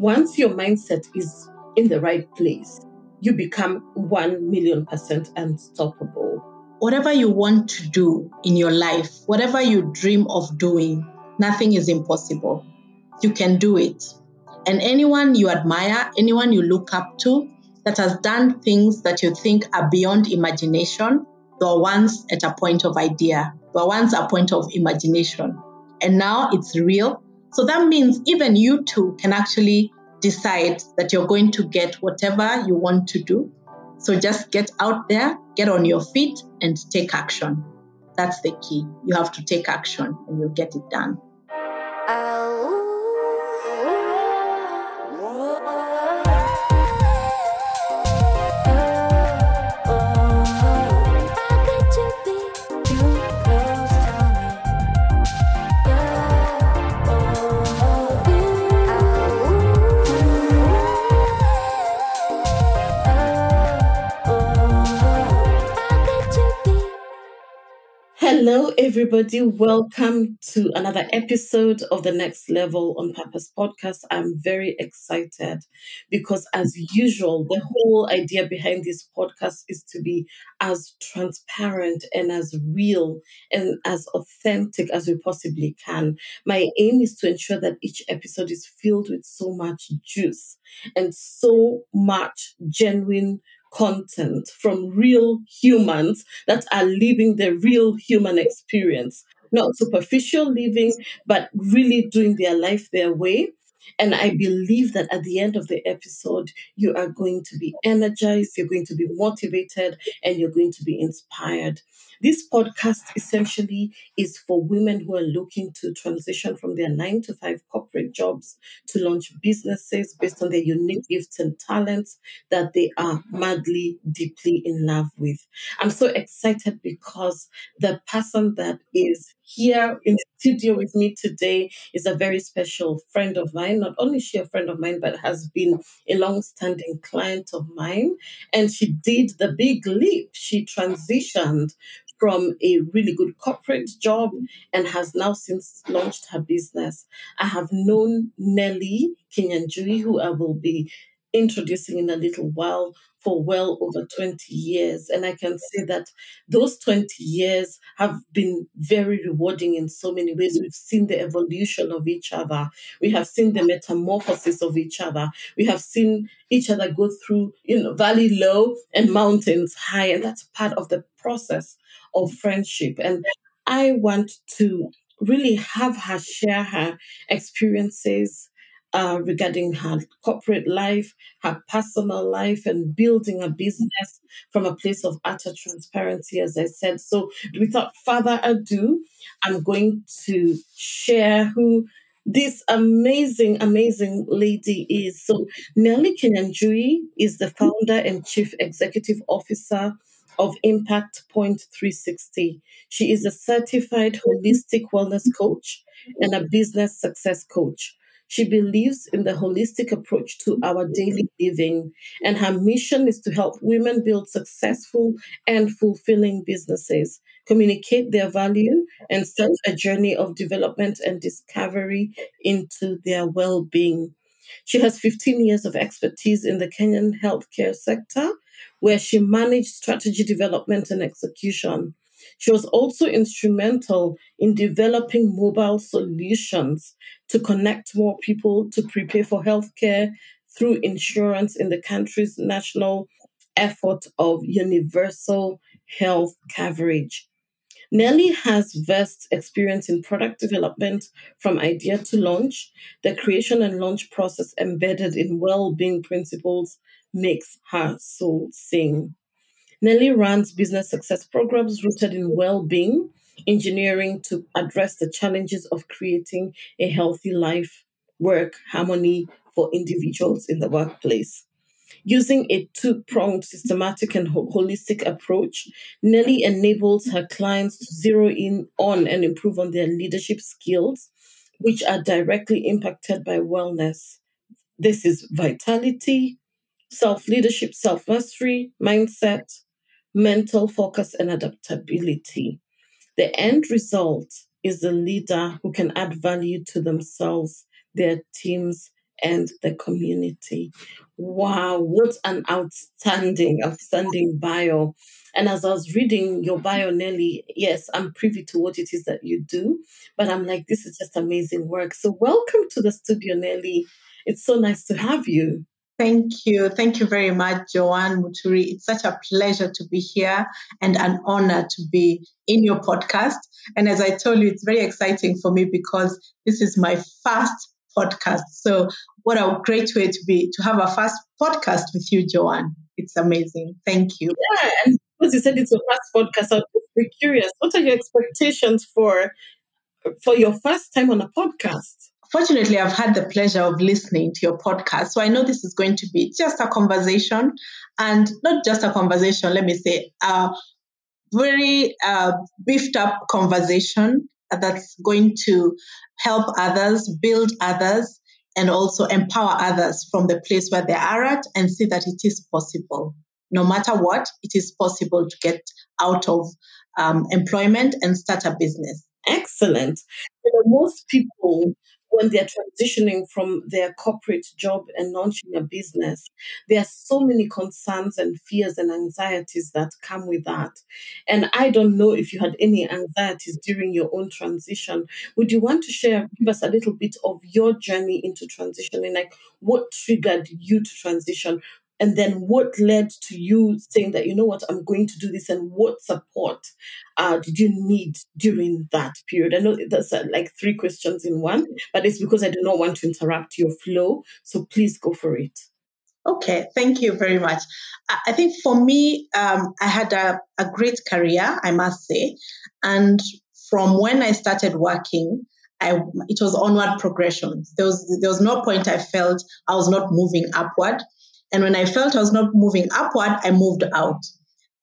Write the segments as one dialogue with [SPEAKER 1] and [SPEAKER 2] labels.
[SPEAKER 1] once your mindset is in the right place, you become 1 million percent unstoppable.
[SPEAKER 2] Whatever you want to do in your life, whatever you dream of doing, nothing is impossible. You can do it. And anyone you admire, anyone you look up to that has done things that you think are beyond imagination, they were once at a point of idea, they were once a point of imagination. And now it's real. So that means even you too can actually decide that you're going to get whatever you want to do. So just get out there, get on your feet, and take action. That's the key. You have to take action and you'll get it done.
[SPEAKER 1] Everybody. Welcome to another episode of the Next Level on Purpose podcast. I'm very excited because, as usual, the whole idea behind this podcast is to be as transparent and as real and as authentic as we possibly can. My aim is to ensure that each episode is filled with so much juice and so much genuine content from real humans that are living the real human experience, not superficial living, but really doing their life their way. And I believe that at the end of the episode, you are going to be energized, you're going to be motivated, and you're going to be inspired. This podcast essentially is for women who are looking to transition from their nine to five corporate jobs to launch businesses based on their unique gifts and talents that they are madly, deeply in love with. I'm so excited because the person that is here in the studio with me today is a very special friend of mine. Not only is she a friend of mine, but has been a long-standing client of mine. And she did the big leap. She transitioned from a really good corporate job and has now since launched her business. I have known Nellie Kinyanjui, who I will be introducing in a little while for well over 20 years. And I can say that those 20 years have been very rewarding in so many ways. We've seen the evolution of each other, we have seen the metamorphosis of each other, we have seen each other go through, you know, valley low and mountains high. And that's part of the process of friendship. And I want to really have her share her experiences uh, regarding her corporate life, her personal life, and building a business from a place of utter transparency, as I said. So, without further ado, I'm going to share who this amazing, amazing lady is. So, Nellie Kinyanjui is the founder and chief executive officer of Impact Point 360. She is a certified holistic wellness coach and a business success coach. She believes in the holistic approach to our daily living, and her mission is to help women build successful and fulfilling businesses, communicate their value, and start a journey of development and discovery into their well being. She has 15 years of expertise in the Kenyan healthcare sector where she managed strategy development and execution. She was also instrumental in developing mobile solutions to connect more people to prepare for healthcare through insurance in the country's national effort of universal health coverage. Nellie has vast experience in product development from idea to launch. The creation and launch process embedded in well being principles makes her soul sing. Nellie runs business success programs rooted in well being, engineering to address the challenges of creating a healthy life, work, harmony for individuals in the workplace. Using a two pronged, systematic, and holistic approach, Nellie enables her clients to zero in on and improve on their leadership skills, which are directly impacted by wellness. This is vitality, self leadership, self mastery, mindset, mental focus, and adaptability. The end result is a leader who can add value to themselves, their teams, and the community. Wow, what an outstanding, outstanding bio. And as I was reading your bio, Nellie, yes, I'm privy to what it is that you do, but I'm like, this is just amazing work. So, welcome to the studio, Nellie. It's so nice to have you.
[SPEAKER 2] Thank you. Thank you very much, Joanne Muturi. It's such a pleasure to be here and an honor to be in your podcast. And as I told you, it's very exciting for me because this is my first podcast. So what a great way to be to have a first podcast with you, Joanne. It's amazing. Thank you.
[SPEAKER 1] Yeah, and because you said it's your first podcast, I'm be curious. What are your expectations for for your first time on a podcast?
[SPEAKER 2] Fortunately, I've had the pleasure of listening to your podcast. So I know this is going to be just a conversation and not just a conversation, let me say, a very uh, beefed up conversation that's going to help others, build others, and also empower others from the place where they are at and see that it is possible. No matter what, it is possible to get out of um, employment and start a business.
[SPEAKER 1] Excellent. You know, most people when they're transitioning from their corporate job and launching a business, there are so many concerns and fears and anxieties that come with that. And I don't know if you had any anxieties during your own transition. Would you want to share, give us a little bit of your journey into transitioning? Like what triggered you to transition? And then what led to you saying that you know what? I'm going to do this and what support uh, did you need during that period? I know that's uh, like three questions in one but it's because i do not want to interrupt your flow so please go for it.
[SPEAKER 2] Okay thank you very much. I think for me um, i had a, a great career i must say. And from when i started working I, it was onward progression. There was there was no point I felt I was not moving upward. And when I felt I was not moving upward, I moved out.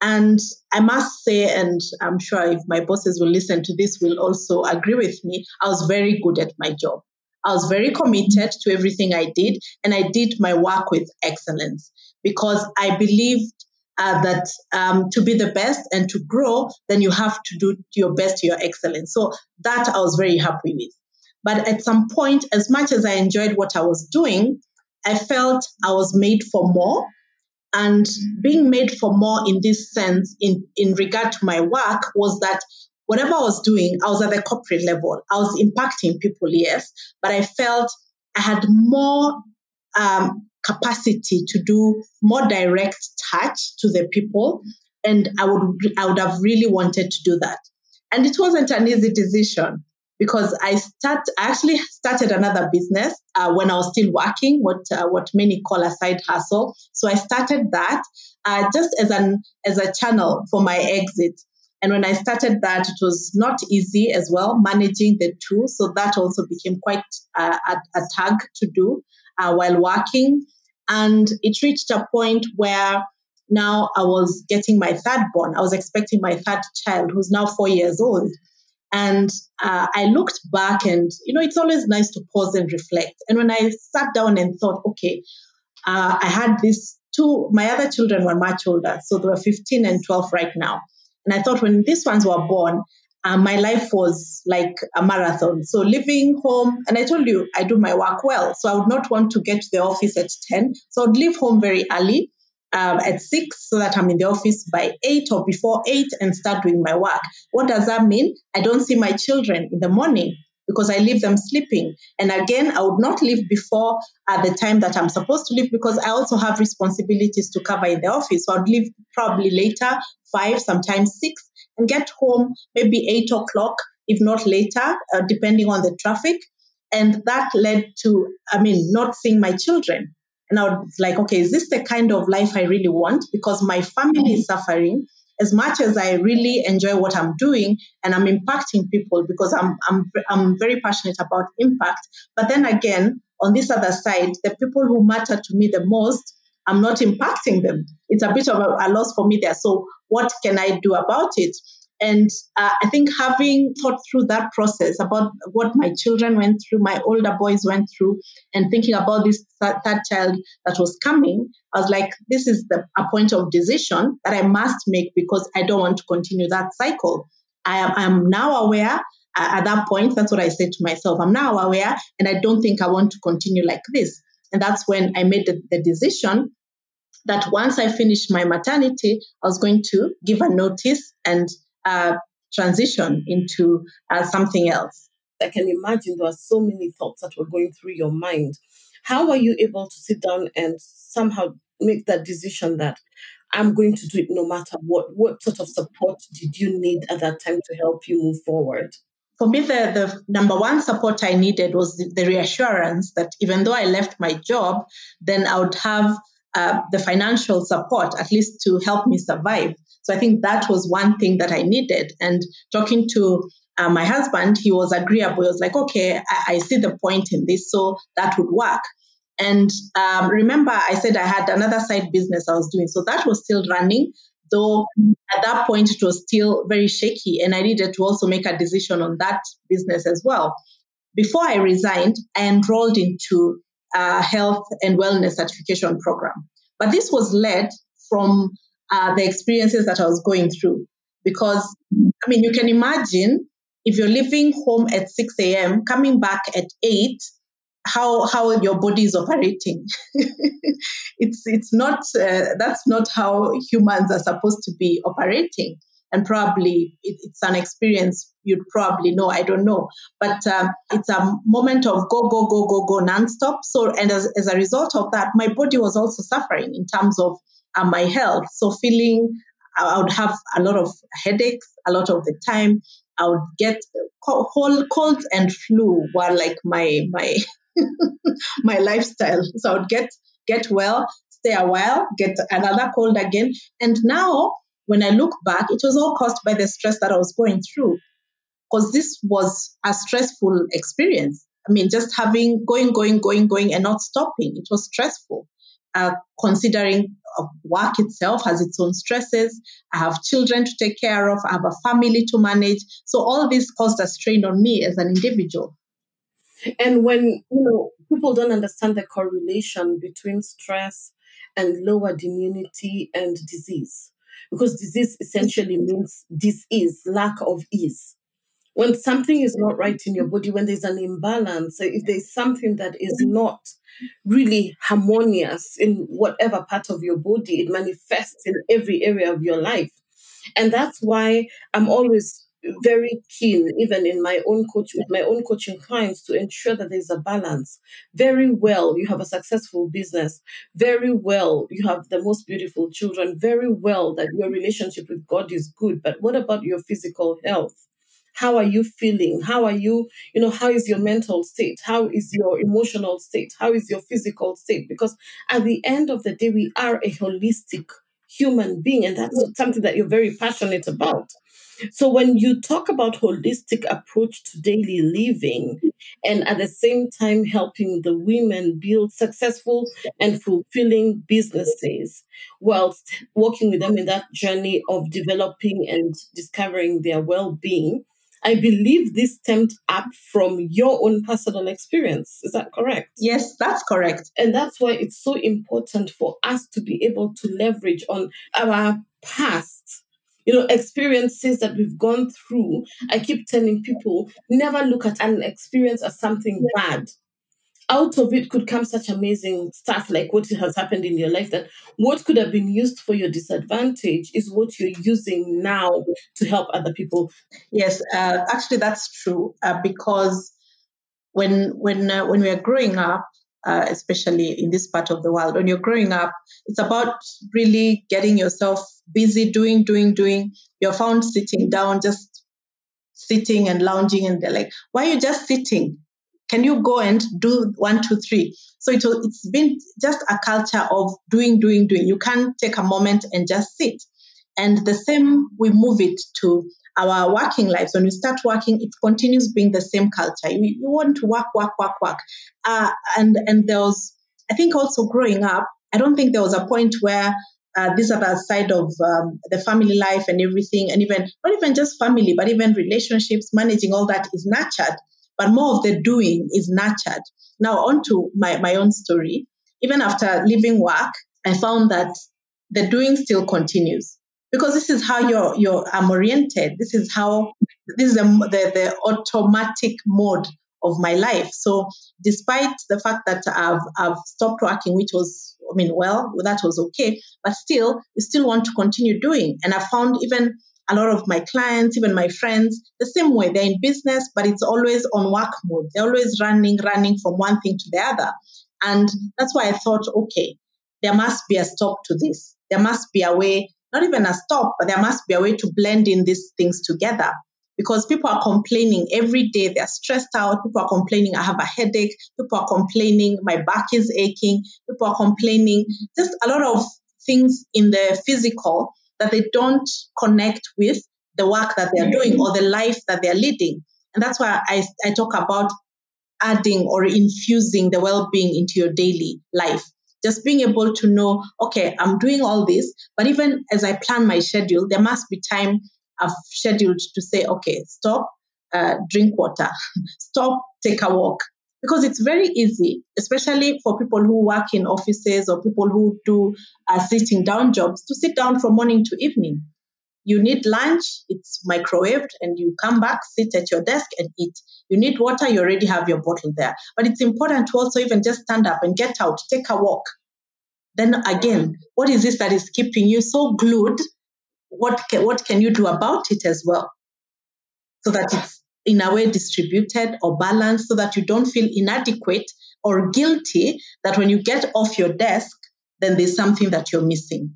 [SPEAKER 2] And I must say, and I'm sure if my bosses will listen to this, will also agree with me, I was very good at my job. I was very committed to everything I did, and I did my work with excellence because I believed uh, that um, to be the best and to grow, then you have to do your best your excellence. So that I was very happy with. But at some point, as much as I enjoyed what I was doing, I felt I was made for more. And being made for more in this sense, in, in regard to my work, was that whatever I was doing, I was at the corporate level. I was impacting people, yes, but I felt I had more um, capacity to do more direct touch to the people, and I would I would have really wanted to do that. And it wasn't an easy decision because I start I actually started another business uh, when I was still working, what uh, what many call a side hustle. So I started that uh, just as an as a channel for my exit. And when I started that, it was not easy as well managing the two. So that also became quite a, a tag to do uh, while working. And it reached a point where now I was getting my third born. I was expecting my third child, who's now four years old. And uh, I looked back, and you know, it's always nice to pause and reflect. And when I sat down and thought, okay, uh, I had these two, my other children were much older, so they were 15 and 12 right now. And I thought when these ones were born, uh, my life was like a marathon. So leaving home, and I told you I do my work well, so I would not want to get to the office at 10. So I'd leave home very early um, at six so that I'm in the office by eight or before eight and start doing my work. What does that mean? I don't see my children in the morning because I leave them sleeping. And again, I would not leave before at the time that I'm supposed to leave because I also have responsibilities to cover in the office. So I'd leave probably later, five, sometimes six, and get home maybe eight o'clock, if not later, uh, depending on the traffic. And that led to, I mean, not seeing my children. And I was like, okay, is this the kind of life I really want? Because my family is mm-hmm. suffering as much as I really enjoy what I'm doing and I'm impacting people because I'm, I'm, I'm very passionate about impact. But then again, on this other side, the people who matter to me the most, I'm not impacting them. It's a bit of a, a loss for me there. So what can I do about it? And uh, I think having thought through that process about what my children went through, my older boys went through, and thinking about this third child that was coming, I was like, this is the, a point of decision that I must make because I don't want to continue that cycle. I am I'm now aware at that point, that's what I said to myself. I'm now aware, and I don't think I want to continue like this. And that's when I made the, the decision that once I finished my maternity, I was going to give a notice and uh, transition into uh, something else.
[SPEAKER 1] I can imagine there are so many thoughts that were going through your mind. How are you able to sit down and somehow make that decision that I'm going to do it no matter what? What sort of support did you need at that time to help you move forward?
[SPEAKER 2] For me, the, the number one support I needed was the, the reassurance that even though I left my job, then I would have uh, the financial support, at least to help me survive. So I think that was one thing that I needed. And talking to uh, my husband, he was agreeable. He was like, okay, I, I see the point in this, so that would work. And um, remember, I said I had another side business I was doing. So that was still running, though at that point it was still very shaky. And I needed to also make a decision on that business as well. Before I resigned, I enrolled into a health and wellness certification program. But this was led from uh, the experiences that I was going through. Because, I mean, you can imagine if you're leaving home at 6 a.m., coming back at 8, how how your body is operating. it's it's not uh, that's not how humans are supposed to be operating. And probably it, it's an experience you'd probably know. I don't know, but um, it's a moment of go go go go go nonstop. So and as, as a result of that, my body was also suffering in terms of uh, my health. So feeling I would have a lot of headaches a lot of the time. I would get cold, cold and flu were like my my my lifestyle. So I would get get well, stay a while, get another cold again. And now when I look back, it was all caused by the stress that I was going through. Because this was a stressful experience. I mean, just having going, going, going, going, and not stopping. It was stressful. Uh, considering work itself has its own stresses. I have children to take care of. I have a family to manage. So all this caused a strain on me as an individual.
[SPEAKER 1] And when you know people don't understand the correlation between stress and lowered immunity and disease, because disease essentially means disease, lack of ease. When something is not right in your body, when there's an imbalance, if there's something that is not really harmonious in whatever part of your body, it manifests in every area of your life. And that's why I'm always very keen, even in my own coach with my own coaching clients, to ensure that there's a balance. Very well, you have a successful business. Very well, you have the most beautiful children. Very well, that your relationship with God is good. But what about your physical health? How are you feeling? How are you, you know, how is your mental state? How is your emotional state? How is your physical state? Because at the end of the day, we are a holistic human being, and that's something that you're very passionate about. So when you talk about holistic approach to daily living and at the same time helping the women build successful and fulfilling businesses whilst working with them in that journey of developing and discovering their well-being, I believe this stemmed up from your own personal experience. Is that correct?
[SPEAKER 2] Yes, that's correct.
[SPEAKER 1] And that's why it's so important for us to be able to leverage on our past you know, experiences that we've gone through. I keep telling people never look at an experience as something bad. Out of it could come such amazing stuff like what has happened in your life that what could have been used for your disadvantage is what you're using now to help other people.
[SPEAKER 2] Yes, uh, actually, that's true uh, because when when uh, when we are growing up, uh, especially in this part of the world. When you're growing up, it's about really getting yourself busy, doing, doing, doing. You're found sitting down, just sitting and lounging, and they're like, "Why are you just sitting? Can you go and do one, two, three? So it, it's been just a culture of doing, doing, doing. You can't take a moment and just sit. And the same, we move it to our working lives, when we start working, it continues being the same culture. You, you want to work, work, work, work. Uh, and, and there was, I think also growing up, I don't think there was a point where uh, this other side of um, the family life and everything, and even not even just family, but even relationships, managing all that is nurtured, but more of the doing is nurtured. Now, on to my, my own story. Even after leaving work, I found that the doing still continues because this is how you're you're um, oriented. This is how this is the, the, the automatic mode of my life. So despite the fact that I've, I've stopped working, which was, I mean, well, that was okay, but still, you still want to continue doing. And I found even a lot of my clients, even my friends, the same way. They're in business, but it's always on work mode. They're always running, running from one thing to the other. And that's why I thought, okay, there must be a stop to this. There must be a way, not even a stop, but there must be a way to blend in these things together. Because people are complaining every day, they're stressed out. People are complaining, I have a headache. People are complaining, my back is aching. People are complaining, just a lot of things in the physical that they don't connect with the work that they're doing or the life that they're leading. And that's why I, I talk about adding or infusing the well being into your daily life. Just being able to know, okay, I'm doing all this, but even as I plan my schedule, there must be time I've scheduled to say, okay, stop, uh, drink water, stop, take a walk. Because it's very easy, especially for people who work in offices or people who do uh, sitting down jobs, to sit down from morning to evening. You need lunch, it's microwaved, and you come back, sit at your desk and eat. You need water, you already have your bottle there. But it's important to also even just stand up and get out, take a walk. Then again, what is this that is keeping you so glued? What can, what can you do about it as well? So that it's in a way distributed or balanced so that you don't feel inadequate or guilty that when you get off your desk, then there's something that you're missing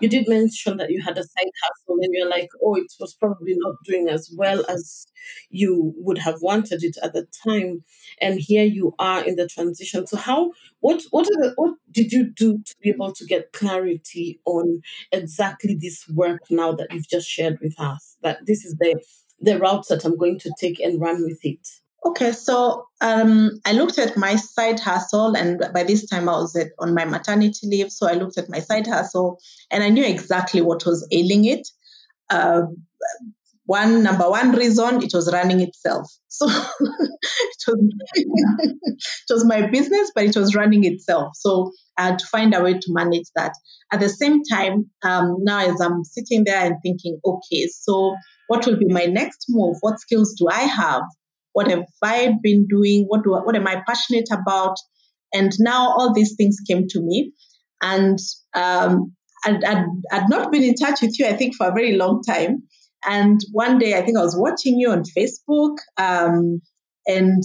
[SPEAKER 1] you did mention that you had a side hustle and you're like, oh, it was probably not doing as well as you would have wanted it at the time. And here you are in the transition. So how what what the, what did you do to be able to get clarity on exactly this work now that you've just shared with us? That this is the the route that I'm going to take and run with it.
[SPEAKER 2] Okay, so um, I looked at my side hustle, and by this time I was at, on my maternity leave. So I looked at my side hustle, and I knew exactly what was ailing it. Uh, one number one reason it was running itself. So it, was, it was my business, but it was running itself. So I had to find a way to manage that. At the same time, um, now as I'm sitting there and thinking, okay, so what will be my next move? What skills do I have? What have I been doing? What do what am I passionate about? And now all these things came to me, and um, I'd, I'd, I'd not been in touch with you, I think, for a very long time. And one day, I think I was watching you on Facebook, um, and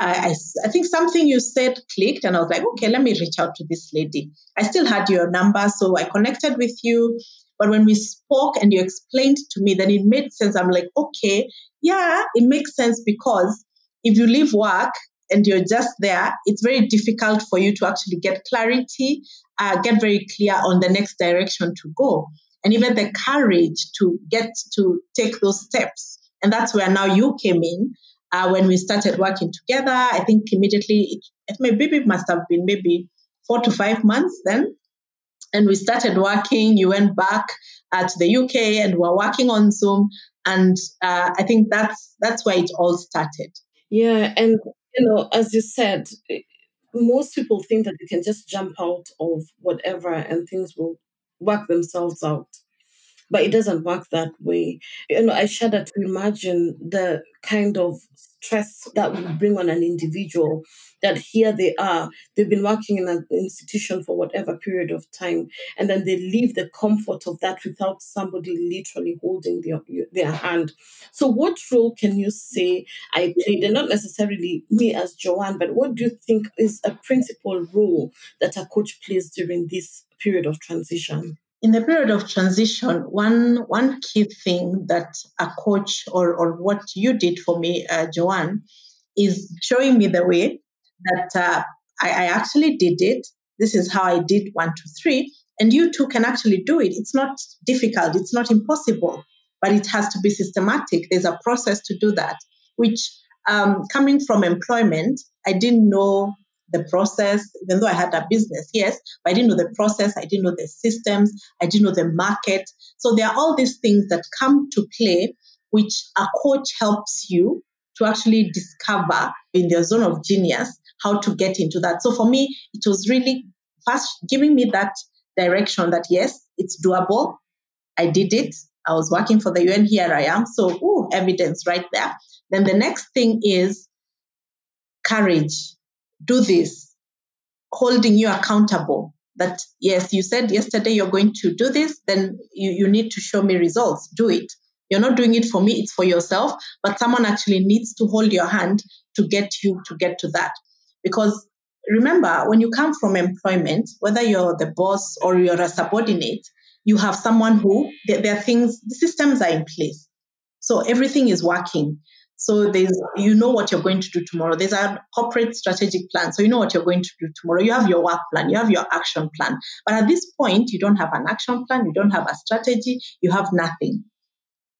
[SPEAKER 2] I, I, I, think something you said clicked, and I was like, okay, let me reach out to this lady. I still had your number, so I connected with you. But when we spoke and you explained to me, then it made sense. I'm like, okay, yeah, it makes sense because if you leave work and you're just there, it's very difficult for you to actually get clarity, uh, get very clear on the next direction to go, and even the courage to get to take those steps. And that's where now you came in. Uh, when we started working together, I think immediately, it, it maybe must have been maybe four to five months then and we started working. You went back uh, to the UK and we are working on Zoom. And uh, I think that's that's where it all started.
[SPEAKER 1] Yeah, and you know, as you said, most people think that they can just jump out of whatever and things will work themselves out but it mm. doesn't work that way. You know, I shudder to imagine the kind of stress that would bring on an individual that here they are, they've been working in an institution for whatever period of time, and then they leave the comfort of that without somebody literally holding their, their hand. So, what role can you say I played? And not necessarily me as Joanne, but what do you think is a principal role that a coach plays during this period of transition?
[SPEAKER 2] in the period of transition, one one key thing that a coach or or what you did for me, uh, Joanne, is showing me the way that uh, I, I actually did it. This is how I did one, two, three, and you too can actually do it. It's not difficult. It's not impossible, but it has to be systematic. There's a process to do that. Which, um, coming from employment, I didn't know the process, even though I had a business, yes, but I didn't know the process, I didn't know the systems, I didn't know the market. So there are all these things that come to play, which a coach helps you to actually discover in their zone of genius how to get into that. So for me, it was really first giving me that direction that yes, it's doable. I did it. I was working for the UN. Here I am. So, ooh, evidence right there. Then the next thing is courage, do this, holding you accountable. That yes, you said yesterday you're going to do this, then you, you need to show me results. Do it. You're not doing it for me, it's for yourself, but someone actually needs to hold your hand to get you to get to that. Because remember, when you come from employment, whether you're the boss or you're a subordinate, you have someone who there, there are things, the systems are in place. So everything is working. So there's you know what you're going to do tomorrow. There's a corporate strategic plan. So you know what you're going to do tomorrow. You have your work plan, you have your action plan. But at this point, you don't have an action plan, you don't have a strategy, you have nothing.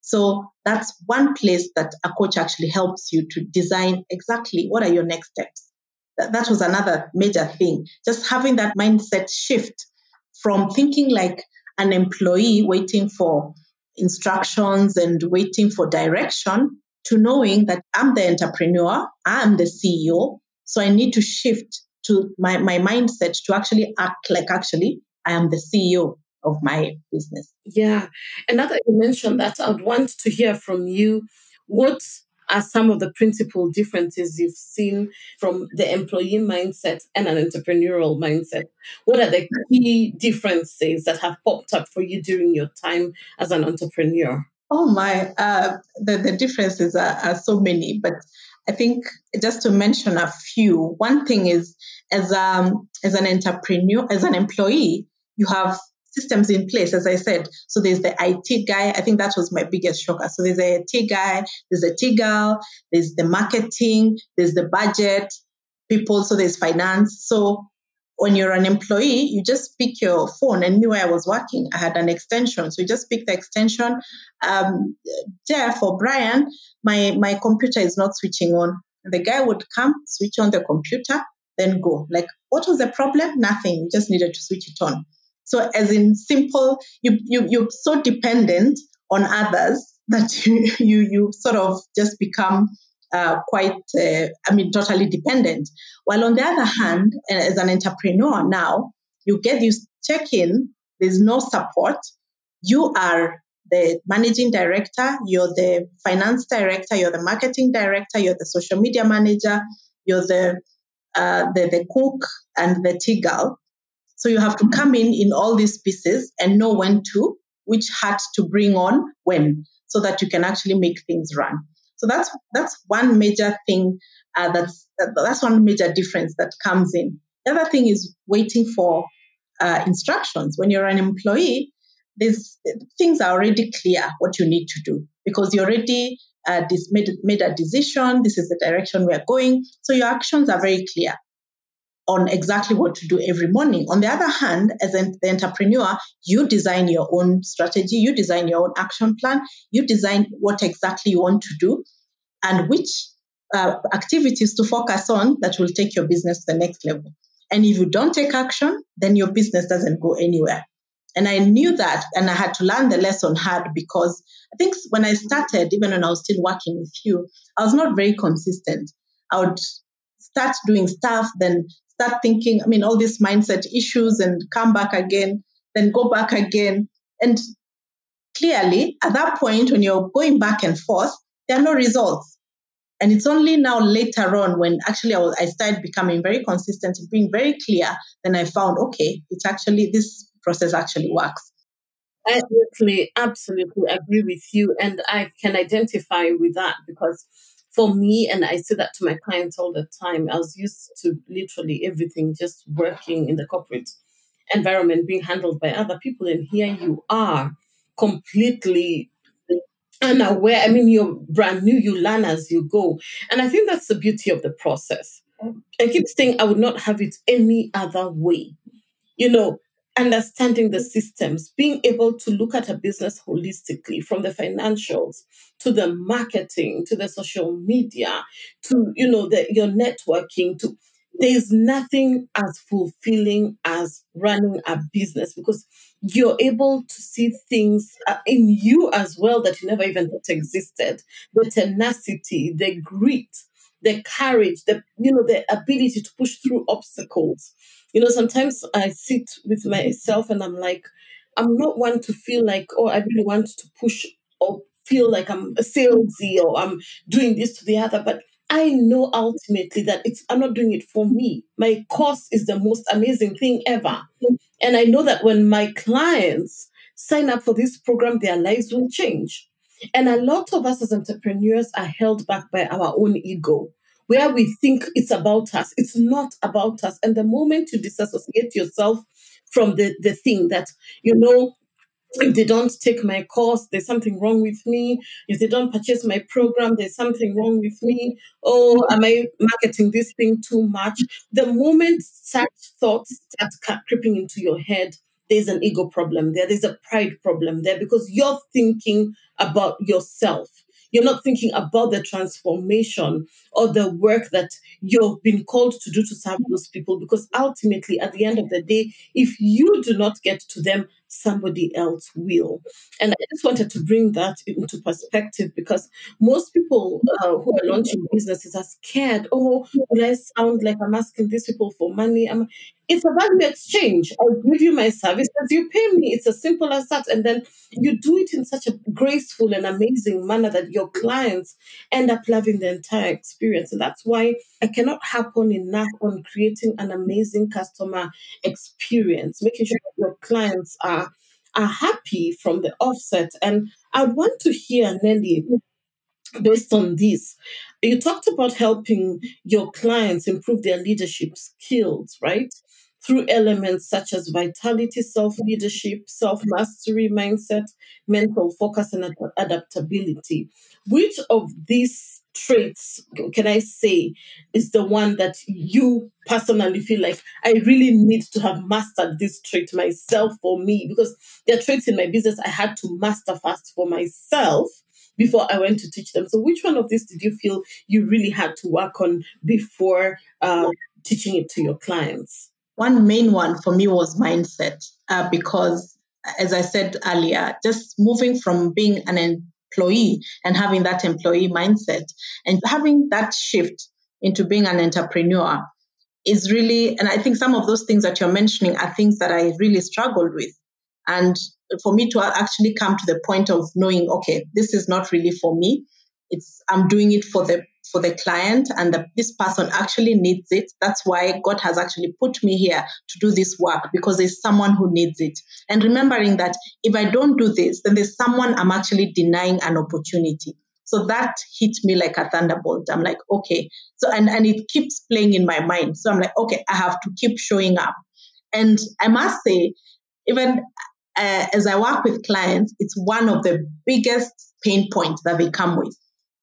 [SPEAKER 2] So that's one place that a coach actually helps you to design exactly what are your next steps. That, that was another major thing. Just having that mindset shift from thinking like an employee waiting for instructions and waiting for direction to knowing that I'm the entrepreneur, I'm the CEO. So I need to shift to my, my mindset to actually act like actually I am the CEO of my business.
[SPEAKER 1] Yeah. And now that you mentioned that, I would want to hear from you what are some of the principal differences you've seen from the employee mindset and an entrepreneurial mindset? What are the key differences that have popped up for you during your time as an entrepreneur?
[SPEAKER 2] Oh my, uh, the, the differences are, are so many, but I think just to mention a few, one thing is as um as an entrepreneur, as an employee, you have systems in place, as I said. So there's the IT guy. I think that was my biggest shocker. So there's a IT guy, there's a T girl, there's the marketing, there's the budget people, so there's finance. So when you're an employee, you just pick your phone. And me where I was working, I had an extension. So you just pick the extension. Um, Jeff or Brian, my, my computer is not switching on. And the guy would come, switch on the computer, then go. Like, what was the problem? Nothing. You just needed to switch it on. So as in simple, you, you, you're so dependent on others that you, you, you sort of just become uh, quite, uh, I mean, totally dependent. While on the other hand, as an entrepreneur now, you get, you check in, there's no support. You are the managing director, you're the finance director, you're the marketing director, you're the social media manager, you're the, uh, the, the cook and the tea girl. So you have to come in in all these pieces and know when to, which hat to bring on when, so that you can actually make things run. So that's that's one major thing. Uh, that's that's one major difference that comes in. The other thing is waiting for uh, instructions. When you're an employee, these things are already clear what you need to do because you already uh, made, made a decision. This is the direction we are going. So your actions are very clear on exactly what to do every morning. On the other hand, as an the entrepreneur, you design your own strategy, you design your own action plan, you design what exactly you want to do and which uh, activities to focus on that will take your business to the next level. And if you don't take action, then your business doesn't go anywhere. And I knew that, and I had to learn the lesson hard because I think when I started, even when I was still working with you, I was not very consistent. I would start doing stuff, then start thinking, I mean, all these mindset issues and come back again, then go back again. And clearly, at that point, when you're going back and forth, there are no results. And it's only now later on when actually I, was, I started becoming very consistent, and being very clear, then I found, okay, it's actually, this process actually works.
[SPEAKER 1] Absolutely, absolutely agree with you. And I can identify with that because for me, and I say that to my clients all the time, I was used to literally everything just working in the corporate environment being handled by other people. And here you are completely unaware. I mean, you're brand new, you learn as you go. And I think that's the beauty of the process. Oh. I keep saying I would not have it any other way. You know, understanding the systems, being able to look at a business holistically from the financials to the marketing to the social media to you know the, your networking to there's nothing as fulfilling as running a business because you're able to see things uh, in you as well that you never even thought existed. The tenacity the grit the courage the you know the ability to push through obstacles you know, sometimes I sit with myself and I'm like, I'm not one to feel like, oh, I really want to push or feel like I'm a salesy or I'm doing this to the other. But I know ultimately that it's I'm not doing it for me. My course is the most amazing thing ever. And I know that when my clients sign up for this program, their lives will change. And a lot of us as entrepreneurs are held back by our own ego, where we think it's about us. It's not about us. And the moment you disassociate yourself from the, the thing that, you know, if they don't take my course, there's something wrong with me. If they don't purchase my program, there's something wrong with me. Oh, am I marketing this thing too much? The moment such thoughts start creeping into your head, there's an ego problem there. There's a pride problem there because you're thinking about yourself. You're not thinking about the transformation or the work that you've been called to do to serve those people. Because ultimately, at the end of the day, if you do not get to them, somebody else will. And I just wanted to bring that into perspective because most people uh, who are launching businesses are scared. Oh, will I sound like I'm asking these people for money? I'm, it's a value exchange. I'll give you my services, you pay me. It's as simple as that. And then you do it in such a graceful and amazing manner that your clients end up loving the entire experience. And that's why I cannot happen enough on creating an amazing customer experience, making sure that your clients are are happy from the offset. And I want to hear Nellie based on this. You talked about helping your clients improve their leadership skills, right? Through elements such as vitality, self leadership, self mastery, mindset, mental focus, and adaptability. Which of these traits can I say is the one that you personally feel like I really need to have mastered this trait myself for me? Because there are traits in my business I had to master first for myself before I went to teach them. So, which one of these did you feel you really had to work on before uh, teaching it to your clients?
[SPEAKER 2] One main one for me was mindset, uh, because as I said earlier, just moving from being an employee and having that employee mindset and having that shift into being an entrepreneur is really, and I think some of those things that you're mentioning are things that I really struggled with. And for me to actually come to the point of knowing, okay, this is not really for me. It's I'm doing it for the for the client and that this person actually needs it. That's why God has actually put me here to do this work because there's someone who needs it. And remembering that if I don't do this, then there's someone I'm actually denying an opportunity. So that hit me like a thunderbolt. I'm like, okay. So and, and it keeps playing in my mind. So I'm like, okay, I have to keep showing up. And I must say, even uh, as I work with clients, it's one of the biggest pain points that they come with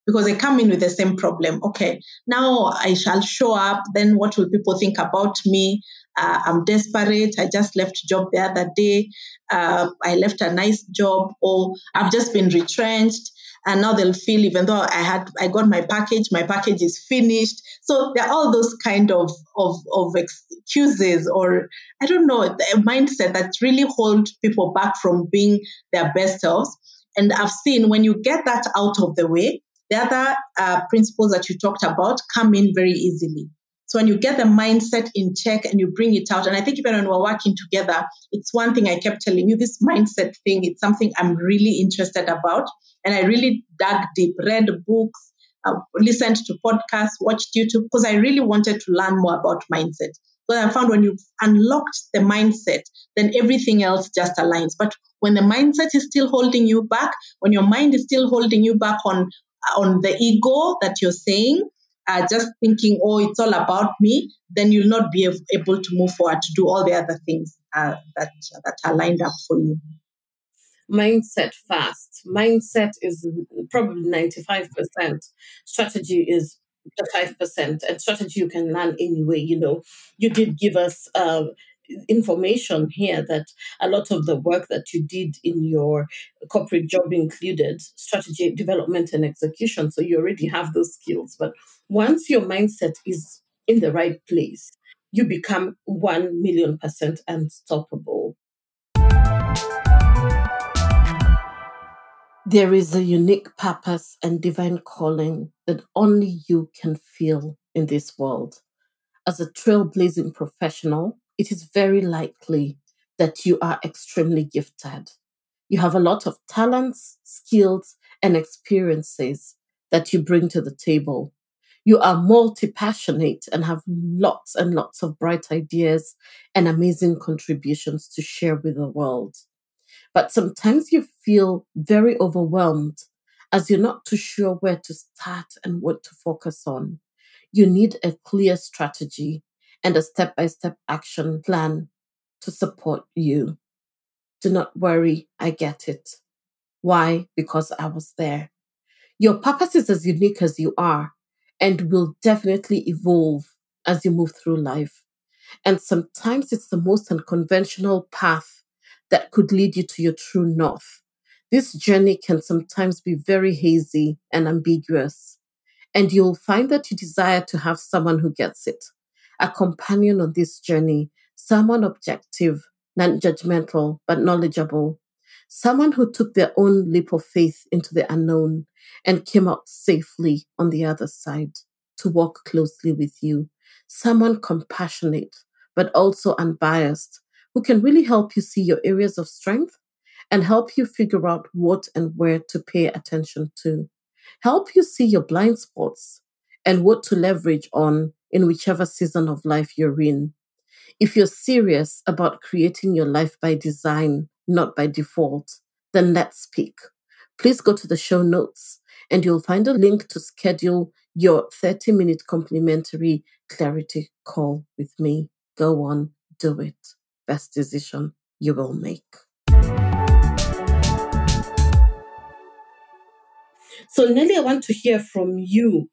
[SPEAKER 2] because they come in with the same problem. Okay, now I shall show up. Then what will people think about me? Uh, I'm desperate. I just left job the other day. Uh, I left a nice job, or I've just been retrenched. And now they'll feel, even though I had, I got my package, my package is finished. So there are all those kind of of, of excuses, or I don't know, a mindset that really hold people back from being their best selves. And I've seen when you get that out of the way, the other uh, principles that you talked about come in very easily. So when you get the mindset in check and you bring it out, and I think even when we're working together, it's one thing I kept telling you this mindset thing, it's something I'm really interested about. And I really dug deep, read books, uh, listened to podcasts, watched YouTube, because I really wanted to learn more about mindset. But I found when you've unlocked the mindset, then everything else just aligns. But when the mindset is still holding you back, when your mind is still holding you back on on the ego that you're saying, uh, just thinking, oh, it's all about me, then you'll not be able to move forward to do all the other things uh, that that are lined up for you.
[SPEAKER 1] Mindset fast. Mindset is probably ninety five percent. Strategy is the five percent, and strategy you can learn anyway. You know, you did give us uh, information here that a lot of the work that you did in your corporate job included strategy development and execution. So you already have those skills. But once your mindset is in the right place, you become 1 million percent unstoppable. There is a unique purpose and divine calling that only you can feel in this world. As a trailblazing professional, it is very likely that you are extremely gifted. You have a lot of talents, skills, and experiences that you bring to the table. You are multi passionate and have lots and lots of bright ideas and amazing contributions to share with the world. But sometimes you feel very overwhelmed as you're not too sure where to start and what to focus on. You need a clear strategy and a step by step action plan to support you. Do not worry, I get it. Why? Because I was there. Your purpose is as unique as you are and will definitely evolve as you move through life. And sometimes it's the most unconventional path that could lead you to your true north. This journey can sometimes be very hazy and ambiguous, and you'll find that you desire to have someone who gets it, a companion on this journey, someone objective, non judgmental, but knowledgeable, someone who took their own leap of faith into the unknown and came out safely on the other side to walk closely with you, someone compassionate, but also unbiased, who can really help you see your areas of strength and help you figure out what and where to pay attention to, help you see your blind spots and what to leverage on in whichever season of life you're in. If you're serious about creating your life by design, not by default, then let's speak. Please go to the show notes and you'll find a link to schedule your 30 minute complimentary clarity call with me. Go on, do it. Best decision you will make. So, Nellie, I want to hear from you.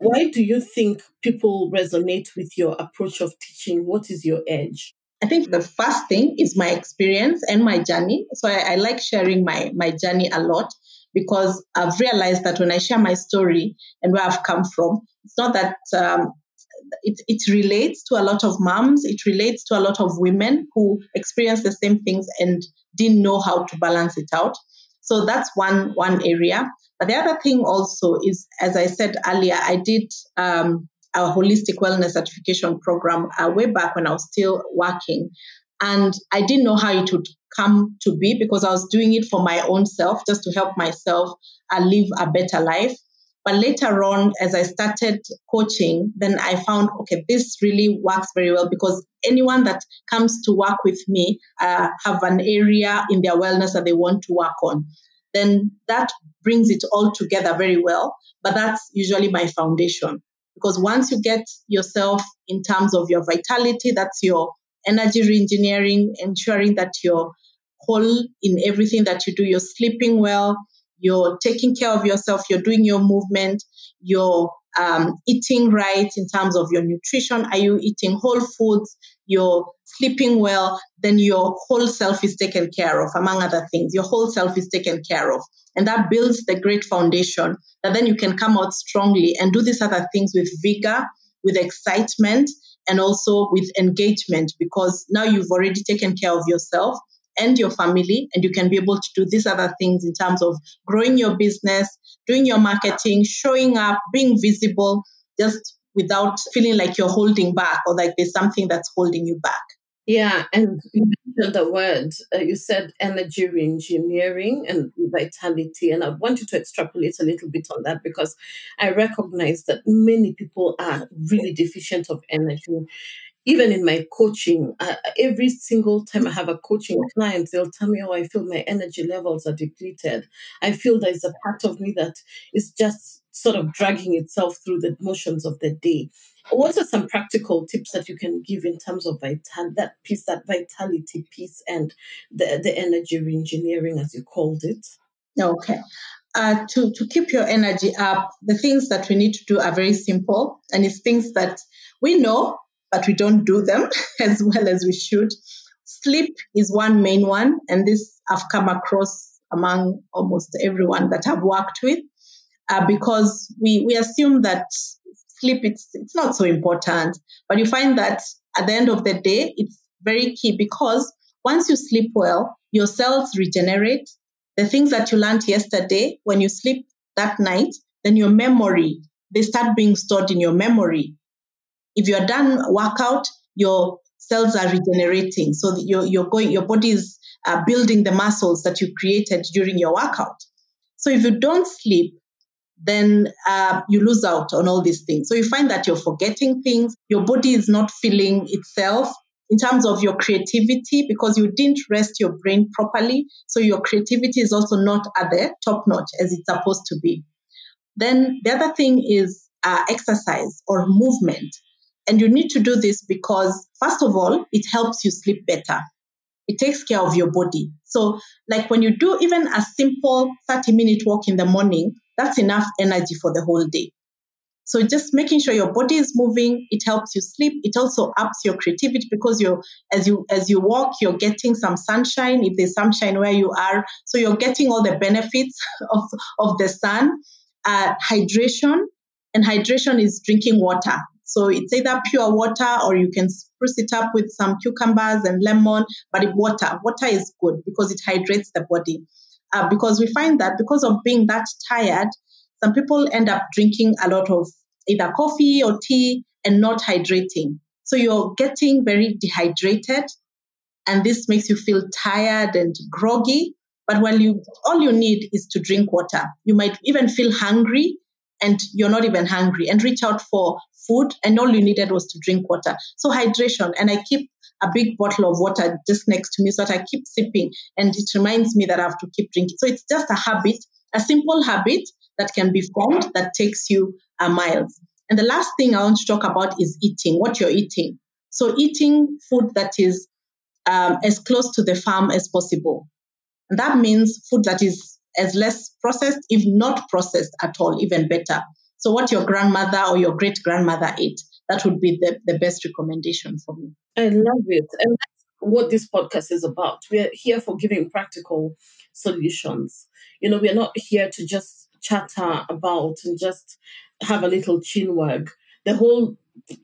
[SPEAKER 1] Why do you think people resonate with your approach of teaching? What is your edge?
[SPEAKER 2] I think the first thing is my experience and my journey. So I, I, like sharing my my journey a lot because I've realized that when I share my story and where I've come from, it's not that um, it, it relates to a lot of moms, it relates to a lot of women who experience the same things and didn't know how to balance it out. So that's one one area. But the other thing also is, as I said earlier, I did um, a holistic wellness certification program uh, way back when I was still working. And I didn't know how it would come to be because I was doing it for my own self, just to help myself uh, live a better life. But later on, as I started coaching, then I found, okay, this really works very well because anyone that comes to work with me uh, have an area in their wellness that they want to work on. Then that brings it all together very well. But that's usually my foundation. Because once you get yourself in terms of your vitality, that's your energy reengineering, ensuring that you're whole in everything that you do, you're sleeping well, you're taking care of yourself, you're doing your movement, you're um, eating right in terms of your nutrition. Are you eating whole foods? You're sleeping well, then your whole self is taken care of, among other things. Your whole self is taken care of. And that builds the great foundation that then you can come out strongly and do these other things with vigor, with excitement, and also with engagement because now you've already taken care of yourself and your family, and you can be able to do these other things in terms of growing your business, doing your marketing, showing up, being visible, just without feeling like you're holding back or like there's something that's holding you back.
[SPEAKER 1] Yeah, and you mentioned the word, uh, you said energy reengineering and vitality. And I want you to extrapolate a little bit on that because I recognize that many people are really deficient of energy even in my coaching, uh, every single time I have a coaching client, they'll tell me, Oh, I feel my energy levels are depleted. I feel there's a part of me that is just sort of dragging itself through the motions of the day. What are some practical tips that you can give in terms of vital that piece, that vitality piece, and the, the energy reengineering, as you called it?
[SPEAKER 2] Okay. Uh, to, to keep your energy up, the things that we need to do are very simple, and it's things that we know but we don't do them as well as we should. Sleep is one main one, and this I've come across among almost everyone that I've worked with, uh, because we we assume that sleep it's it's not so important, but you find that at the end of the day it's very key because once you sleep well, your cells regenerate. The things that you learned yesterday, when you sleep that night, then your memory they start being stored in your memory if you're done workout, your cells are regenerating. So you're, you're going, your body is uh, building the muscles that you created during your workout. So if you don't sleep, then uh, you lose out on all these things. So you find that you're forgetting things, your body is not feeling itself in terms of your creativity because you didn't rest your brain properly. So your creativity is also not at the top notch as it's supposed to be. Then the other thing is uh, exercise or movement. And you need to do this because, first of all, it helps you sleep better. It takes care of your body. So, like when you do even a simple 30 minute walk in the morning, that's enough energy for the whole day. So just making sure your body is moving, it helps you sleep. It also ups your creativity because you're as you as you walk, you're getting some sunshine if there's sunshine where you are. So you're getting all the benefits of, of the sun. Uh, hydration, and hydration is drinking water. So it's either pure water or you can spruce it up with some cucumbers and lemon, but water, water is good because it hydrates the body. Uh, because we find that because of being that tired, some people end up drinking a lot of either coffee or tea and not hydrating. So you're getting very dehydrated, and this makes you feel tired and groggy. But while you all you need is to drink water. You might even feel hungry and you're not even hungry and reach out for food and all you needed was to drink water. So hydration and I keep a big bottle of water just next to me so that I keep sipping and it reminds me that I have to keep drinking. So it's just a habit, a simple habit that can be formed that takes you a miles. And the last thing I want to talk about is eating, what you're eating. So eating food that is um, as close to the farm as possible. And that means food that is as less processed, if not processed at all, even better. So what your grandmother or your great grandmother ate, that would be the, the best recommendation for me.
[SPEAKER 1] I love it. And that's what this podcast is about. We're here for giving practical solutions. You know, we're not here to just chatter about and just have a little chin wag. The whole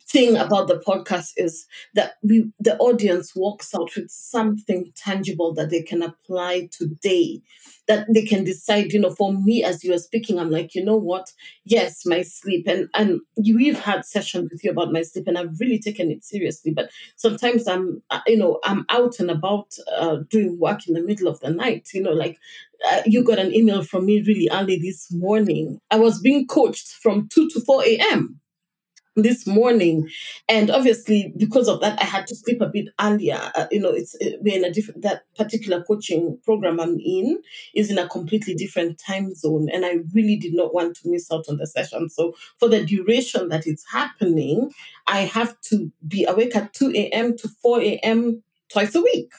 [SPEAKER 1] thing about the podcast is that we the audience walks out with something tangible that they can apply today that they can decide you know for me as you are speaking i'm like you know what? Yes my sleep and and we've had sessions with you about my sleep and i've really taken it seriously but sometimes i'm you know i'm out and about uh, doing work in the middle of the night you know like uh, you got an email from me really early this morning. I was being coached from 2 to 4 a.m this morning. And obviously because of that i had to sleep a bit earlier. Uh, you know it's it, a different that particular coaching program i'm in is in a completely different time zone. And i really did not want to miss out on the session. So for the duration that it's happening i have to be awake at 2 a.m to 4 a.m twice a week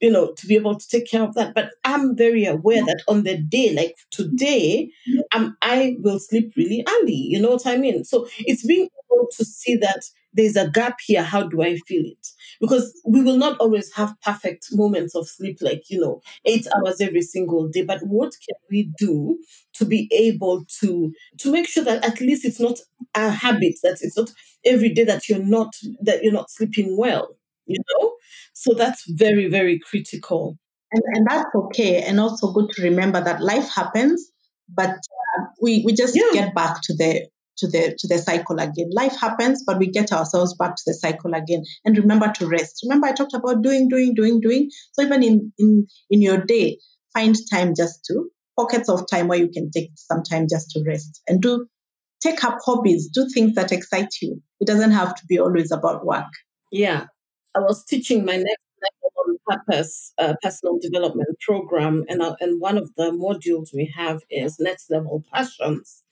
[SPEAKER 1] you know, to be able to take care of that. But I'm very aware that on the day, like today, um, I will sleep really early. You know what I mean? So it's being able to see that there's a gap here. How do I feel it? Because we will not always have perfect moments of sleep, like, you know, eight hours every single day. But what can we do to be able to to make sure that at least it's not a habit, that it's not every day that you're not that you're not sleeping well you know? So that's very, very critical.
[SPEAKER 2] And, and that's okay. And also good to remember that life happens, but uh, we, we just yeah. get back to the to the to the cycle again. Life happens, but we get ourselves back to the cycle again. And remember to rest. Remember, I talked about doing, doing, doing, doing. So even in in in your day, find time just to pockets of time where you can take some time just to rest and do take up hobbies, do things that excite you. It doesn't have to be always about work.
[SPEAKER 1] Yeah, I was teaching my next level on purpose uh, personal development program, and and one of the modules we have is next level passions.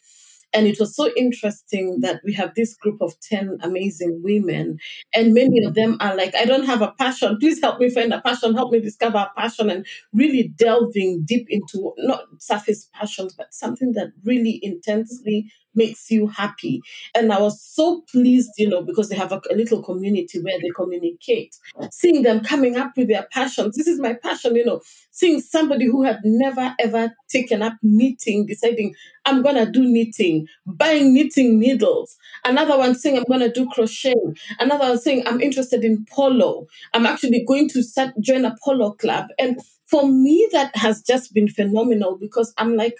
[SPEAKER 1] And it was so interesting that we have this group of 10 amazing women, and many of them are like, I don't have a passion. Please help me find a passion, help me discover a passion, and really delving deep into not surface passions, but something that really intensely makes you happy. And I was so pleased, you know, because they have a, a, little community where they communicate, seeing them coming up with their passions. This is my passion, you know, seeing somebody who had never ever taken up knitting, deciding, I'm going to do knitting, buying knitting needles. Another one saying, I'm going to do crocheting. Another one saying, I'm interested in polo. I'm actually going to start, join a polo club. And for me, that has just been phenomenal because I'm like,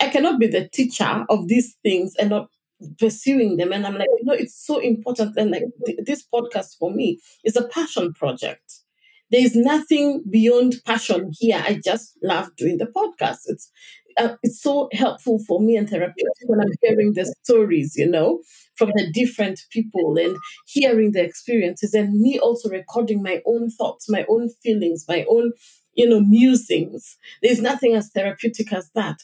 [SPEAKER 1] I cannot be the teacher of these things and not pursuing them. And I'm like, you know, it's so important. And like th- this podcast for me is a passion project. There is nothing beyond passion here. I just love doing the podcast. It's uh, it's so helpful for me and therapeutic when I'm hearing the stories, you know, from the different people and hearing the experiences, and me also recording my own thoughts, my own feelings, my own, you know, musings. There's nothing as therapeutic as that.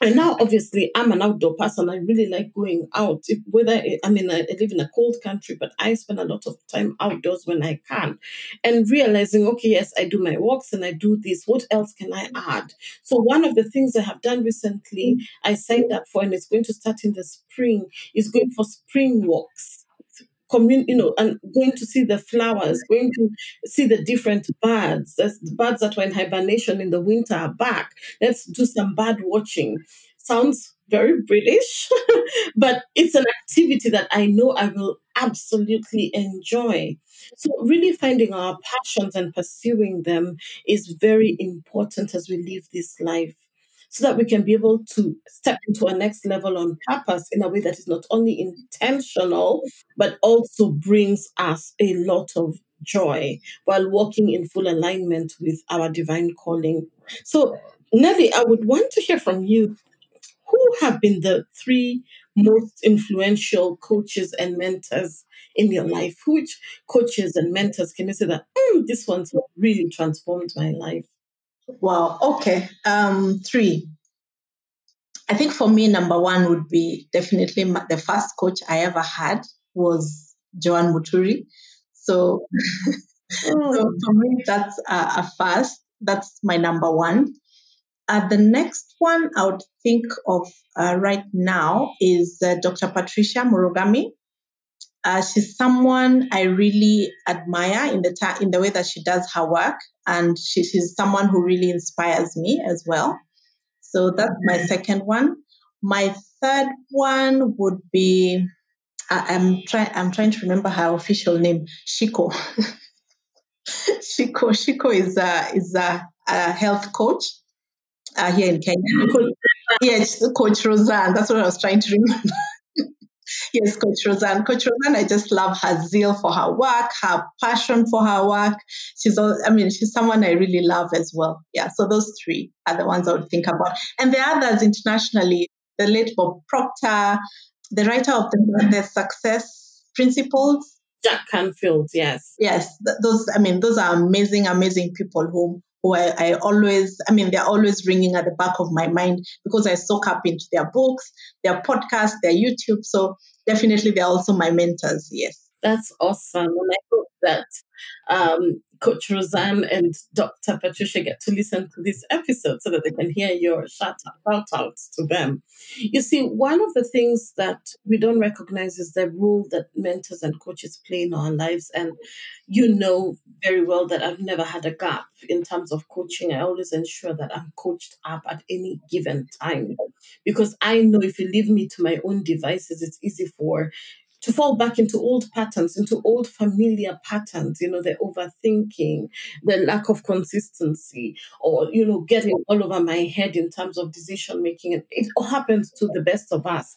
[SPEAKER 1] And now, obviously, I'm an outdoor person. I really like going out. If, whether I mean, I live in a cold country, but I spend a lot of time outdoors when I can, and realizing, okay, yes, I do my walks and I do this. What else can I add? So one of the things I have done recently, I signed up for, and it's going to start in the spring, is going for spring walks commun- you know, and going to see the flowers, going to see the different birds. There's the birds that were in hibernation in the winter are back. Let's do some bird watching. Sounds very British, but it's an activity that I know I will absolutely enjoy. So, really finding our passions and pursuing them is very important as we live this life so that we can be able to step into a next level on purpose in a way that is not only intentional, but also brings us a lot of joy while walking in full alignment with our divine calling. So, Nellie, I would want to hear from you. Who have been the three most influential coaches and mentors in your life? Which coaches and mentors can you say that "Mm, this one's really transformed my life?
[SPEAKER 2] Wow. Okay. Um, three. I think for me, number one would be definitely my, the first coach I ever had was Joanne Muturi. So, so
[SPEAKER 1] Oh,
[SPEAKER 2] for me, that's a, a first. That's my number one. Uh, the next one I would think of uh, right now is uh, Dr. Patricia Murugami. Uh, she's someone I really admire in the ta- in the way that she does her work, and she, she's someone who really inspires me as well. So that's my second one. My third one would be I, I'm trying I'm trying to remember her official name, Shiko. Shiko Shiko is a is a, a health coach uh, here in Kenya. Yes, Coach Roseanne. That's what I was trying to remember. Yes, Coach Roseanne. Coach Roseanne, I just love her zeal for her work, her passion for her work. She's, all, I mean, she's someone I really love as well. Yeah, so those three are the ones I would think about. And the others internationally, the late Bob Proctor, the writer of the, the Success Principles.
[SPEAKER 1] Jack Canfield, yes.
[SPEAKER 2] Yes, th- those, I mean, those are amazing, amazing people who who I, I always, I mean, they're always ringing at the back of my mind because I soak up into their books, their podcasts, their YouTube. So definitely they're also my mentors. Yes.
[SPEAKER 1] That's awesome. And I hope that um, Coach Roseanne and Dr. Patricia get to listen to this episode so that they can hear your shout out, shout outs to them. You see, one of the things that we don't recognize is the role that mentors and coaches play in our lives. And you know very well that I've never had a gap in terms of coaching. I always ensure that I'm coached up at any given time because I know if you leave me to my own devices, it's easy for to fall back into old patterns, into old familiar patterns, you know, the overthinking, the lack of consistency, or, you know, getting all over my head in terms of decision making. It all happens to the best of us.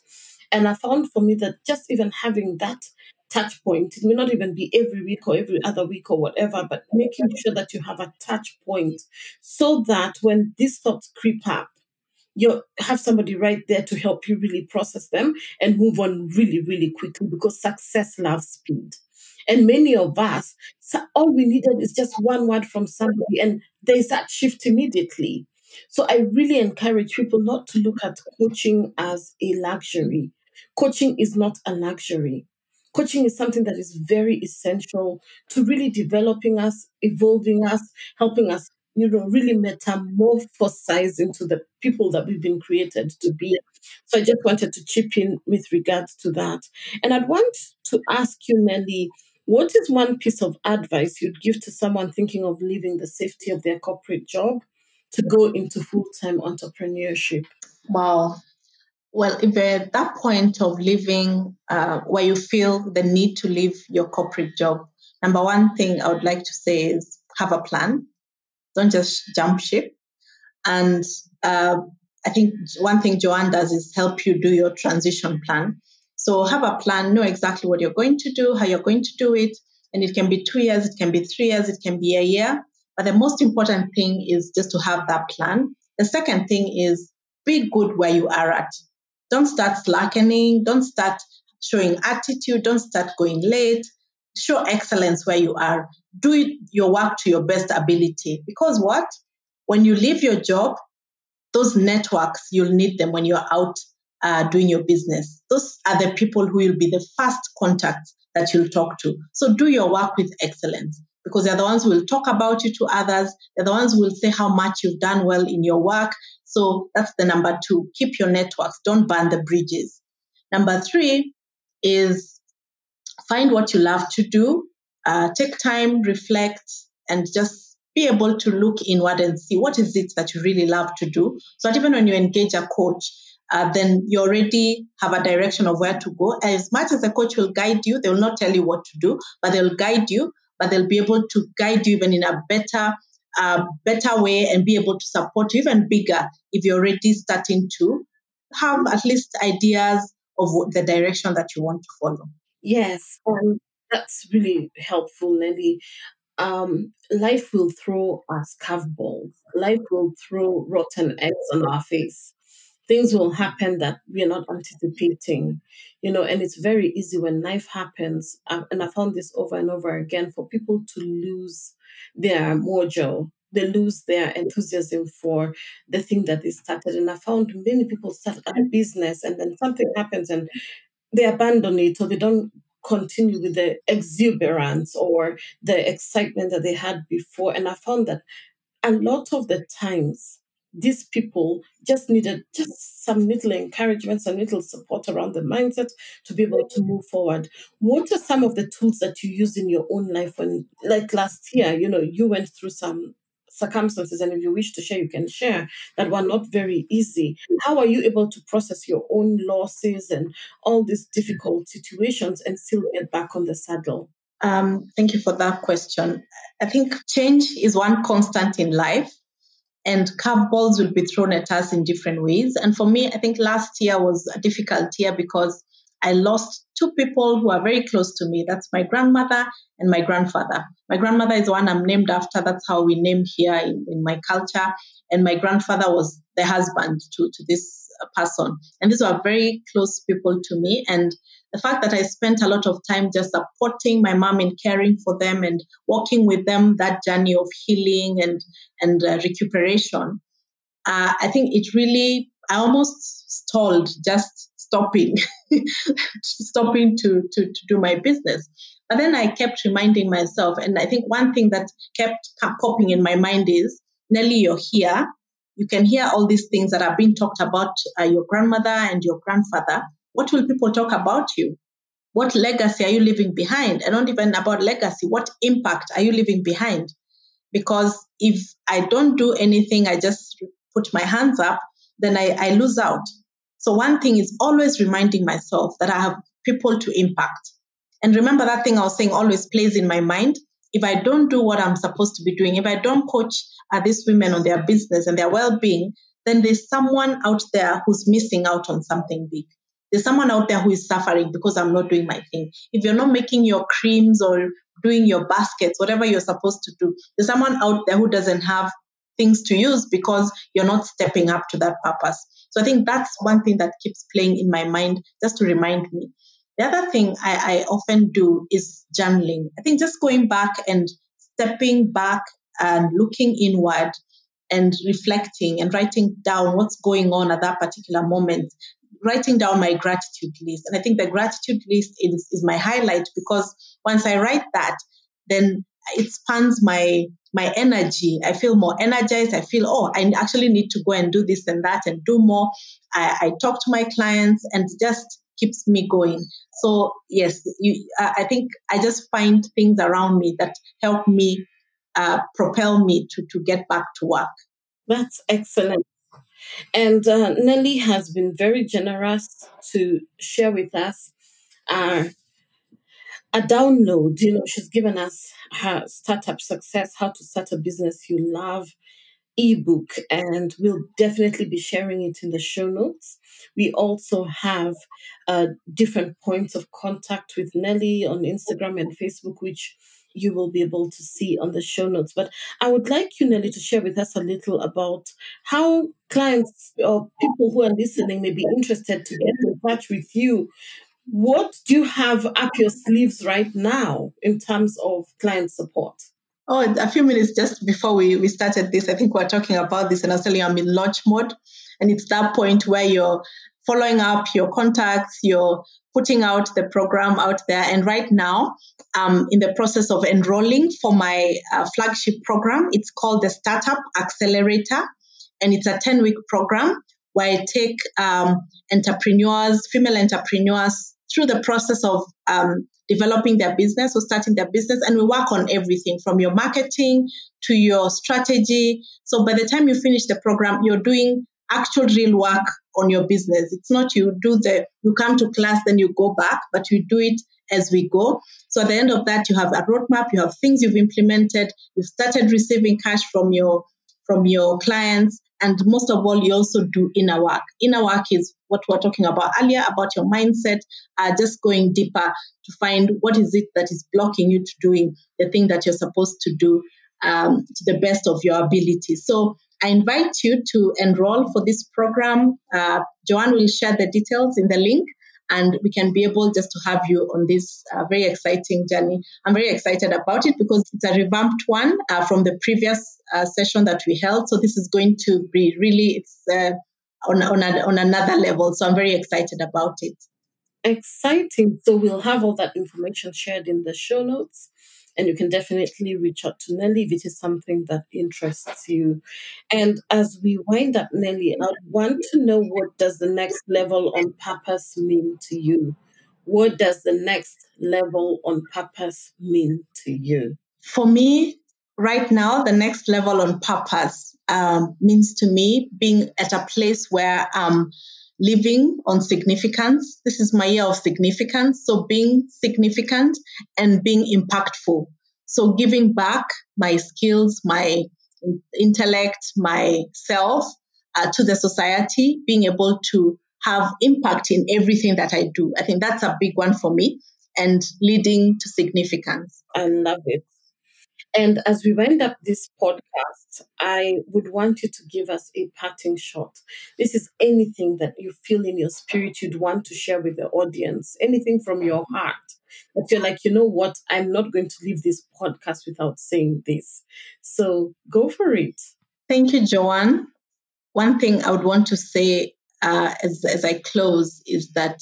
[SPEAKER 1] And I found for me that just even having that touch point, it may not even be every week or every other week or whatever, but making sure that you have a touch point so that when these thoughts creep up, you have somebody right there to help you really process them and move on really, really quickly because success loves speed. And many of us, all we needed is just one word from somebody, and there's that shift immediately. So I really encourage people not to look at coaching as a luxury. Coaching is not a luxury. Coaching is something that is very essential to really developing us, evolving us, helping us you know, really metamorphosize into the people that we've been created to be. So I just wanted to chip in with regards to that. And I'd want to ask you, Nellie, what is one piece of advice you'd give to someone thinking of leaving the safety of their corporate job to go into full time entrepreneurship?
[SPEAKER 2] Wow. Well, if at that point of leaving uh, where you feel the need to leave your corporate job, number one thing I would like to say is have a plan. Don't just jump ship. And uh, I think one thing Joanne does is help you do your transition plan. So have a plan, know exactly what you're going to do, how you're going to do it. And it can be two years, it can be three years, it can be a year. But the most important thing is just to have that plan The second thing is be good where you are at. Don't start slackening. Don't start showing attitude. Don't start going late. Show excellence where you are. Do your work to your best ability. Because what? When you leave your job, those networks, you'll need them when you're out uh, doing your business. Those are the people who will be the first contacts that you'll talk to. So do your work with excellence because they're the ones who will talk about you to others. They're the ones who will say how much you've done well in your work. So that's the number two. Keep your networks. Don't burn the bridges. Number three is find what you love to do. Uh, take time, reflect, and just be able to look inward and see what is it that you really love to do. So that even when you engage a coach, uh, then you already have a direction of where to go. As much as the coach will guide you, they will not tell you what to do, but they'll guide you, but they'll be able to guide you even in a better, uh, better way and be able to support you even bigger if you're already starting to have at least ideas of the direction that you want to follow.
[SPEAKER 1] Yes, um, that's really helpful, Nellie. Um, life will throw us curveballs. Life will throw rotten eggs on our face things will happen that we're not anticipating, you know, and it's very easy when life happens. Uh, and I found this over and over again for people to lose their mojo. They lose their enthusiasm for the thing that they started. And I found many people start a business and then something happens and they abandon it or they don't continue with the exuberance or the excitement that they had before. And I found that a lot of the times these people just needed just some little encouragement, some little support around the mindset to be able to move forward. What are some of the tools that you use in your own life when, like last year, you know, you went through some circumstances and if you wish to share you can share. That were not very easy. How are you able to process your own losses and all these difficult situations and still get back on the saddle?
[SPEAKER 2] Um, thank you for that question. I think change is one constant in life and curveballs will be thrown at us in different ways. And for me, I think last year was a difficult year because I lost two people who are very close to me. That's my grandmother and my grandfather. My grandmother is the one I'm named after. That's how we name here in, in my culture. And my grandfather was the husband to, to this person. And these were very close people to me. And the fact that I spent a lot of time just supporting my mom in caring for them and walking with them that journey of healing and and uh, recuperation, uh, I think it really I almost stalled just stopping stopping to, to to do my business. But then I kept reminding myself, and I think one thing that kept popping in my mind is, Nellie, you're here. You can hear all these things that are being talked about uh, your grandmother and your grandfather, what will people talk about you? What legacy are you leaving behind? And not even about legacy, what impact are you leaving behind? Because if I don't do anything, I just put my hands up, then I, I lose out. So one thing is always reminding myself that I have people to impact. And remember that thing I was saying always plays in my mind. If I don't do what I'm supposed to be doing, if I don't coach uh, these women on their business and their well-being, then there's someone out there who's missing out on something big. There's someone out there who is suffering because I'm not doing my thing. If you're not making your creams or doing your baskets, whatever you're supposed to do, there's someone out there who doesn't have things to use because you're not stepping up to that purpose. So I think that's one thing that keeps playing in my mind just to remind me. The other thing I, I often do is journaling. I think just going back and stepping back and looking inward and reflecting and writing down what's going on at that particular moment writing down my gratitude list. And I think the gratitude list is, is my highlight because once I write that, then it spans my my energy. I feel more energized. I feel, oh, I actually need to go and do this and that and do more. I, I talk to my clients and just keeps me going. So yes, you, I think I just find things around me that help me uh, propel me to to get back to work.
[SPEAKER 1] That's excellent. And uh, Nellie has been very generous to share with us uh, a download. You know, she's given us her startup success, how to start a business you love ebook, and we'll definitely be sharing it in the show notes. We also have uh, different points of contact with Nellie on Instagram and Facebook, which you will be able to see on the show notes. But I would like you, Nellie, to share with us a little about how clients or people who are listening may be interested to get in touch with you. What do you have up your sleeves right now in terms of client support?
[SPEAKER 2] Oh, a few minutes just before we, we started this, I think we are talking about this, and I was telling you I'm in launch mode. And it's that point where you're following up your contacts, you're putting out the program out there. And right now, I'm in the process of enrolling for my uh, flagship program. It's called the Startup Accelerator, and it's a 10 week program where I take um, entrepreneurs, female entrepreneurs, through the process of um, developing their business or starting their business. And we work on everything from your marketing to your strategy. So by the time you finish the program, you're doing actual real work on your business. It's not you do the, you come to class, then you go back, but you do it as we go. So at the end of that, you have a roadmap, you have things you've implemented, you've started receiving cash from your from your clients, and most of all, you also do inner work. Inner work is what we are talking about earlier about your mindset, uh, just going deeper to find what is it that is blocking you to doing the thing that you're supposed to do um, to the best of your ability. So I invite you to enroll for this program. Uh, Joanne will share the details in the link and we can be able just to have you on this uh, very exciting journey. I'm very excited about it because it's a revamped one uh, from the previous uh, session that we held. So this is going to be really it's uh, on on, a, on another level. So I'm very excited about it.
[SPEAKER 1] Exciting. So we'll have all that information shared in the show notes. And you can definitely reach out to Nellie if it is something that interests you. And as we wind up, Nellie, I want to know what does the next level on purpose mean to you? What does the next level on purpose mean to you?
[SPEAKER 2] For me, right now, the next level on purpose um, means to me being at a place where I'm living on significance. This is my year of significance. So being significant and being impactful. So giving back my skills, my intellect, myself uh, to the society, being able to have impact in everything that I do. I think that's a big one for me and leading to significance.
[SPEAKER 1] I love it. And as we wind up this podcast, I would want you to give us a parting shot. This is anything that you feel in your spirit you'd want to share with the audience, anything from your heart that you're like, you know what, I'm not going to leave this podcast without saying this. So go for it.
[SPEAKER 2] Thank you, Joanne. One thing I would want to say uh, as, as I close is that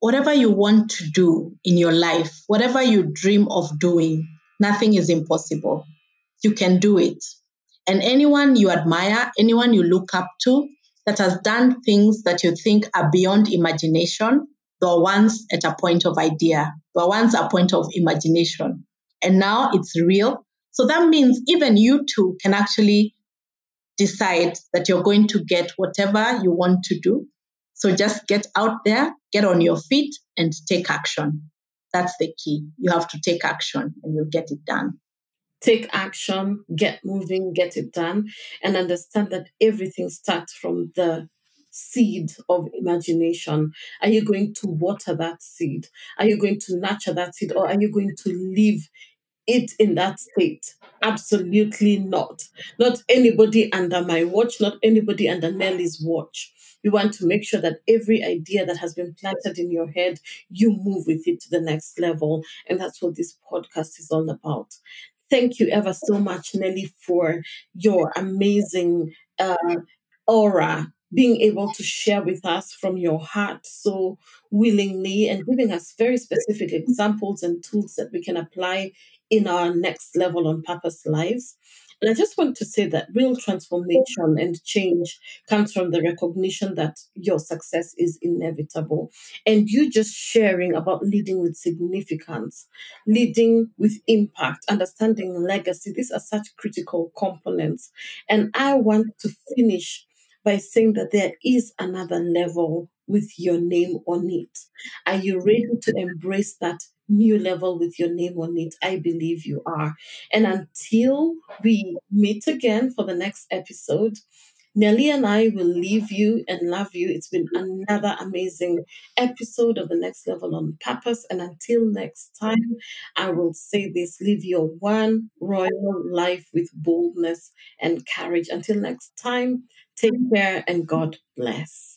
[SPEAKER 2] whatever you want to do in your life, whatever you dream of doing, Nothing is impossible. You can do it. And anyone you admire, anyone you look up to that has done things that you think are beyond imagination, they are once at a point of idea, they are once a point of imagination. And now it's real. So that means even you too can actually decide that you're going to get whatever you want to do. So just get out there, get on your feet, and take action. That's the key. You have to take action and you'll get it done.
[SPEAKER 1] Take action, get moving, get it done, and understand that everything starts from the seed of imagination. Are you going to water that seed? Are you going to nurture that seed? Or are you going to leave it in that state? Absolutely not. Not anybody under my watch, not anybody under Nellie's watch. We want to make sure that every idea that has been planted in your head, you move with it to the next level. And that's what this podcast is all about. Thank you ever so much, Nellie, for your amazing uh, aura being able to share with us from your heart so willingly and giving us very specific examples and tools that we can apply in our next level on purpose lives. And I just want to say that real transformation and change comes from the recognition that your success is inevitable. And you just sharing about leading with significance, leading with impact, understanding legacy, these are such critical components. And I want to finish by saying that there is another level with your name on it. Are you ready to embrace that new level with your name on it? I believe you are. And until we meet again for the next episode, Nellie and I will leave you and love you. It's been another amazing episode of the Next Level on Purpose. And until next time, I will say this live your one royal life with boldness and courage. Until next time, take care and God bless.